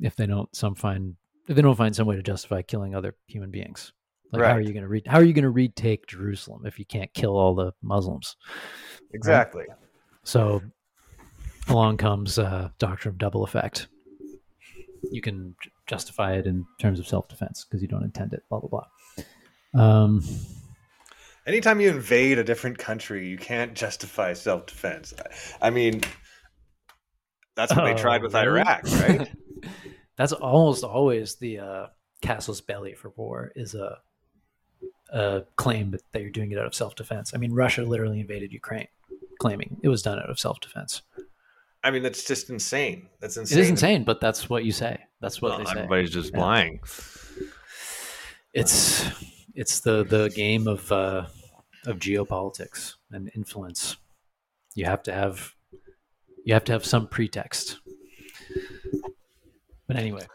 if they don't some find if they don't find some way to justify killing other human beings. Like how are you going to re- how are you going to retake Jerusalem if you can't kill all the Muslims? Exactly. So along comes uh, doctrine of double effect. You can j- justify it in terms of self defense because you don't intend it. Blah blah blah. Um, Anytime you invade a different country, you can't justify self-defense. I mean, that's what they tried oh, with? Iraq, right? That's almost always the uh, casus belli for war is a, a claim that, that you're doing it out of self defense. I mean, Russia literally invaded Ukraine, claiming it was done out of self defense. I mean, that's just insane. That's insane. It is insane, but that's what you say. That's what Well, they say. everybody's just Yeah. lying. it's it's the the game of uh, of geopolitics and influence. You have to have you have to have some pretext. But anyway,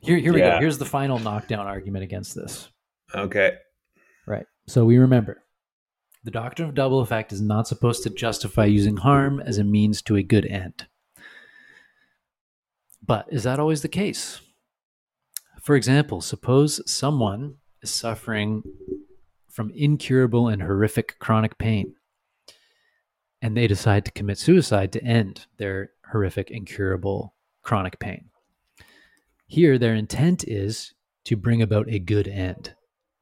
here here we Yeah. go. Here's the final knockdown argument against this. Okay. Right. So we remember the doctrine of double effect is not supposed to justify using harm as a means to a good end. But is that always the case? For example, suppose someone is suffering from incurable and horrific chronic pain, and they decide to commit suicide to end their horrific, incurable chronic pain. Here, their intent is to bring about a good end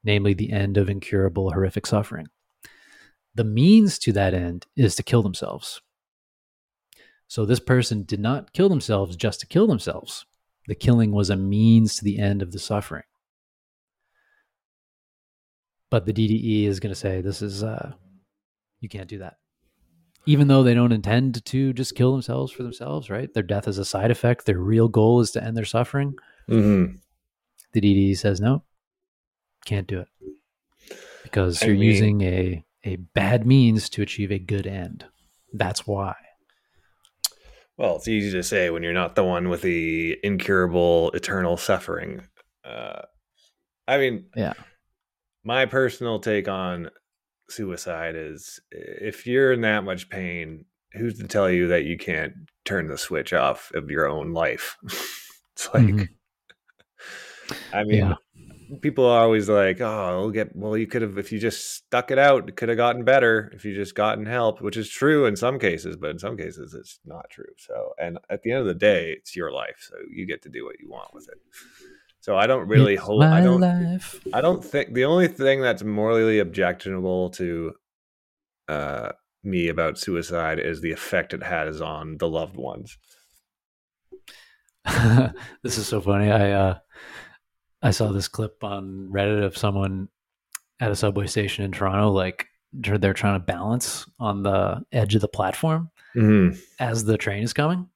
namely the end of incurable horrific suffering. The means to that end is to kill themselves. So this person did not kill themselves just to kill themselves. The killing was a means to the end of the suffering. But the DDE is going to say this is uh, you can't do that. Even though they don't intend to just kill themselves for themselves, right? Their death is a side effect. Their real goal is to end their suffering. Mm-hmm. The DDE says no, can't do it because I you're mean- using a a bad means to achieve a good end. That's why. Well, it's easy to say when you're not the one with the incurable eternal suffering. Uh, I mean, Yeah. My personal take on suicide is if you're in that much pain, who's to tell you that you can't turn the switch off of your own life? it's like, Mhm. I mean, Yeah. people are always like, "Oh, we'll get well. You could have if you just stuck it out. It could have gotten better if you just gotten help," which is true in some cases, but in some cases it's not true. So, and at the end of the day, it's your life, so you get to do what you want with it. So I don't really It's hold. I don't. life. I don't think the only thing that's morally objectionable to uh, me about suicide is the effect it has on the loved ones. this is so funny. I uh, I saw this clip on Reddit of someone at a subway station in Toronto, like they're they're trying to balance on the edge of the platform Mm-hmm. as the train is coming,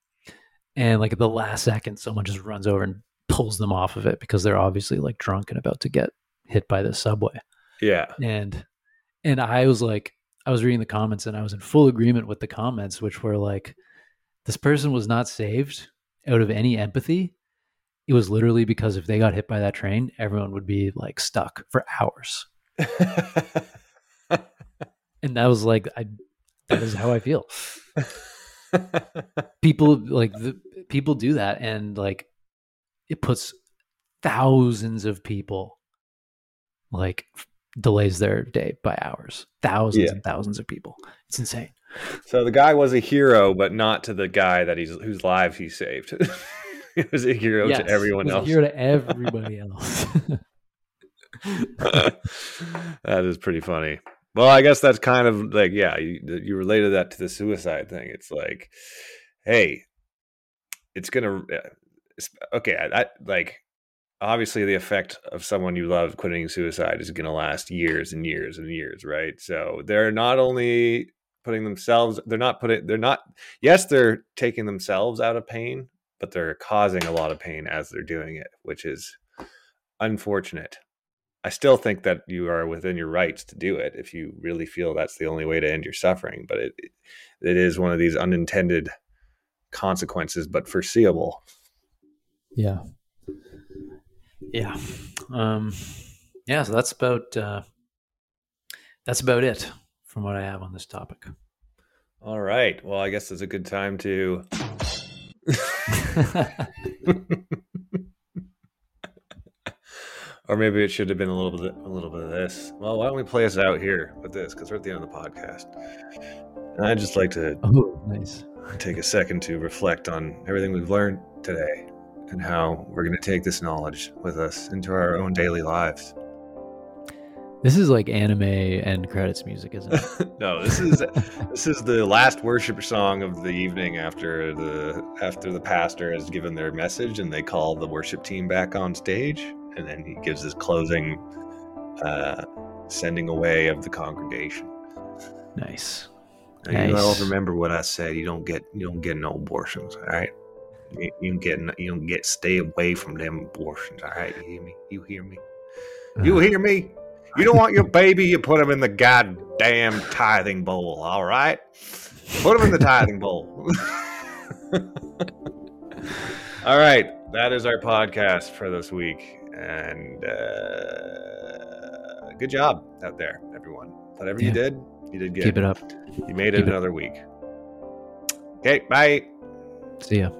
and like at the last second, someone just runs over and pulls them off of it because they're obviously like drunk and about to get hit by the subway. Yeah. and and i was like i was reading the comments and i was in full agreement with the comments which were like this person was not saved out of any empathy it was literally because if they got hit by that train everyone would be like stuck for hours and that was like i that is how i feel people like the people do that and like it puts thousands of people like delays their day by hours. Thousands yeah. and thousands of people. It's insane. So the guy was a hero, but not to the guy that he's whose lives he saved. he was a hero yes, to everyone else. hero to everybody else. that is pretty funny. Well, I guess that's kind of like yeah, you, you related that to the suicide thing. It's like, hey, it's gonna okay. I, I like obviously the effect of someone you love quitting suicide is going to last years and years and years, right? So they're not only putting themselves, they're not putting, they're not, yes, they're taking themselves out of pain, but they're causing a lot of pain as they're doing it, which is unfortunate. I still think that you are within your rights to do it if you really feel that's the only way to end your suffering, but it it is one of these unintended consequences but foreseeable. Yeah. Yeah. Um yeah, so that's about uh that's about it from what I have on this topic. All right. Well, I guess it's a good time to or maybe it should have been a little bit a little bit of this. Well, why don't we play us out here with this because we're at the end of the podcast. And I'd just like to oh, nice. take a second to reflect on everything we've learned today and how we're going to take this knowledge with us into our own daily lives. This is like anime end credits music, isn't it? no, this is this is the last worship song of the evening after the after the pastor has given their message and they call the worship team back on stage and then he gives his closing uh, sending away of the congregation. Nice. Now, nice. You all remember what I said. You don't get you don't get no abortions. All right. You, you don't get you don't get stay away from them abortions. All right. You hear me? You hear me? You hear me? You don't want your baby, you put him in the goddamn tithing bowl, all right? Put him in the tithing bowl. all right, that is our podcast for this week. And uh, good job out there, everyone. Whatever yeah. you did, you did good. Keep it up. You made it Keep another it. week. Okay, bye. See ya.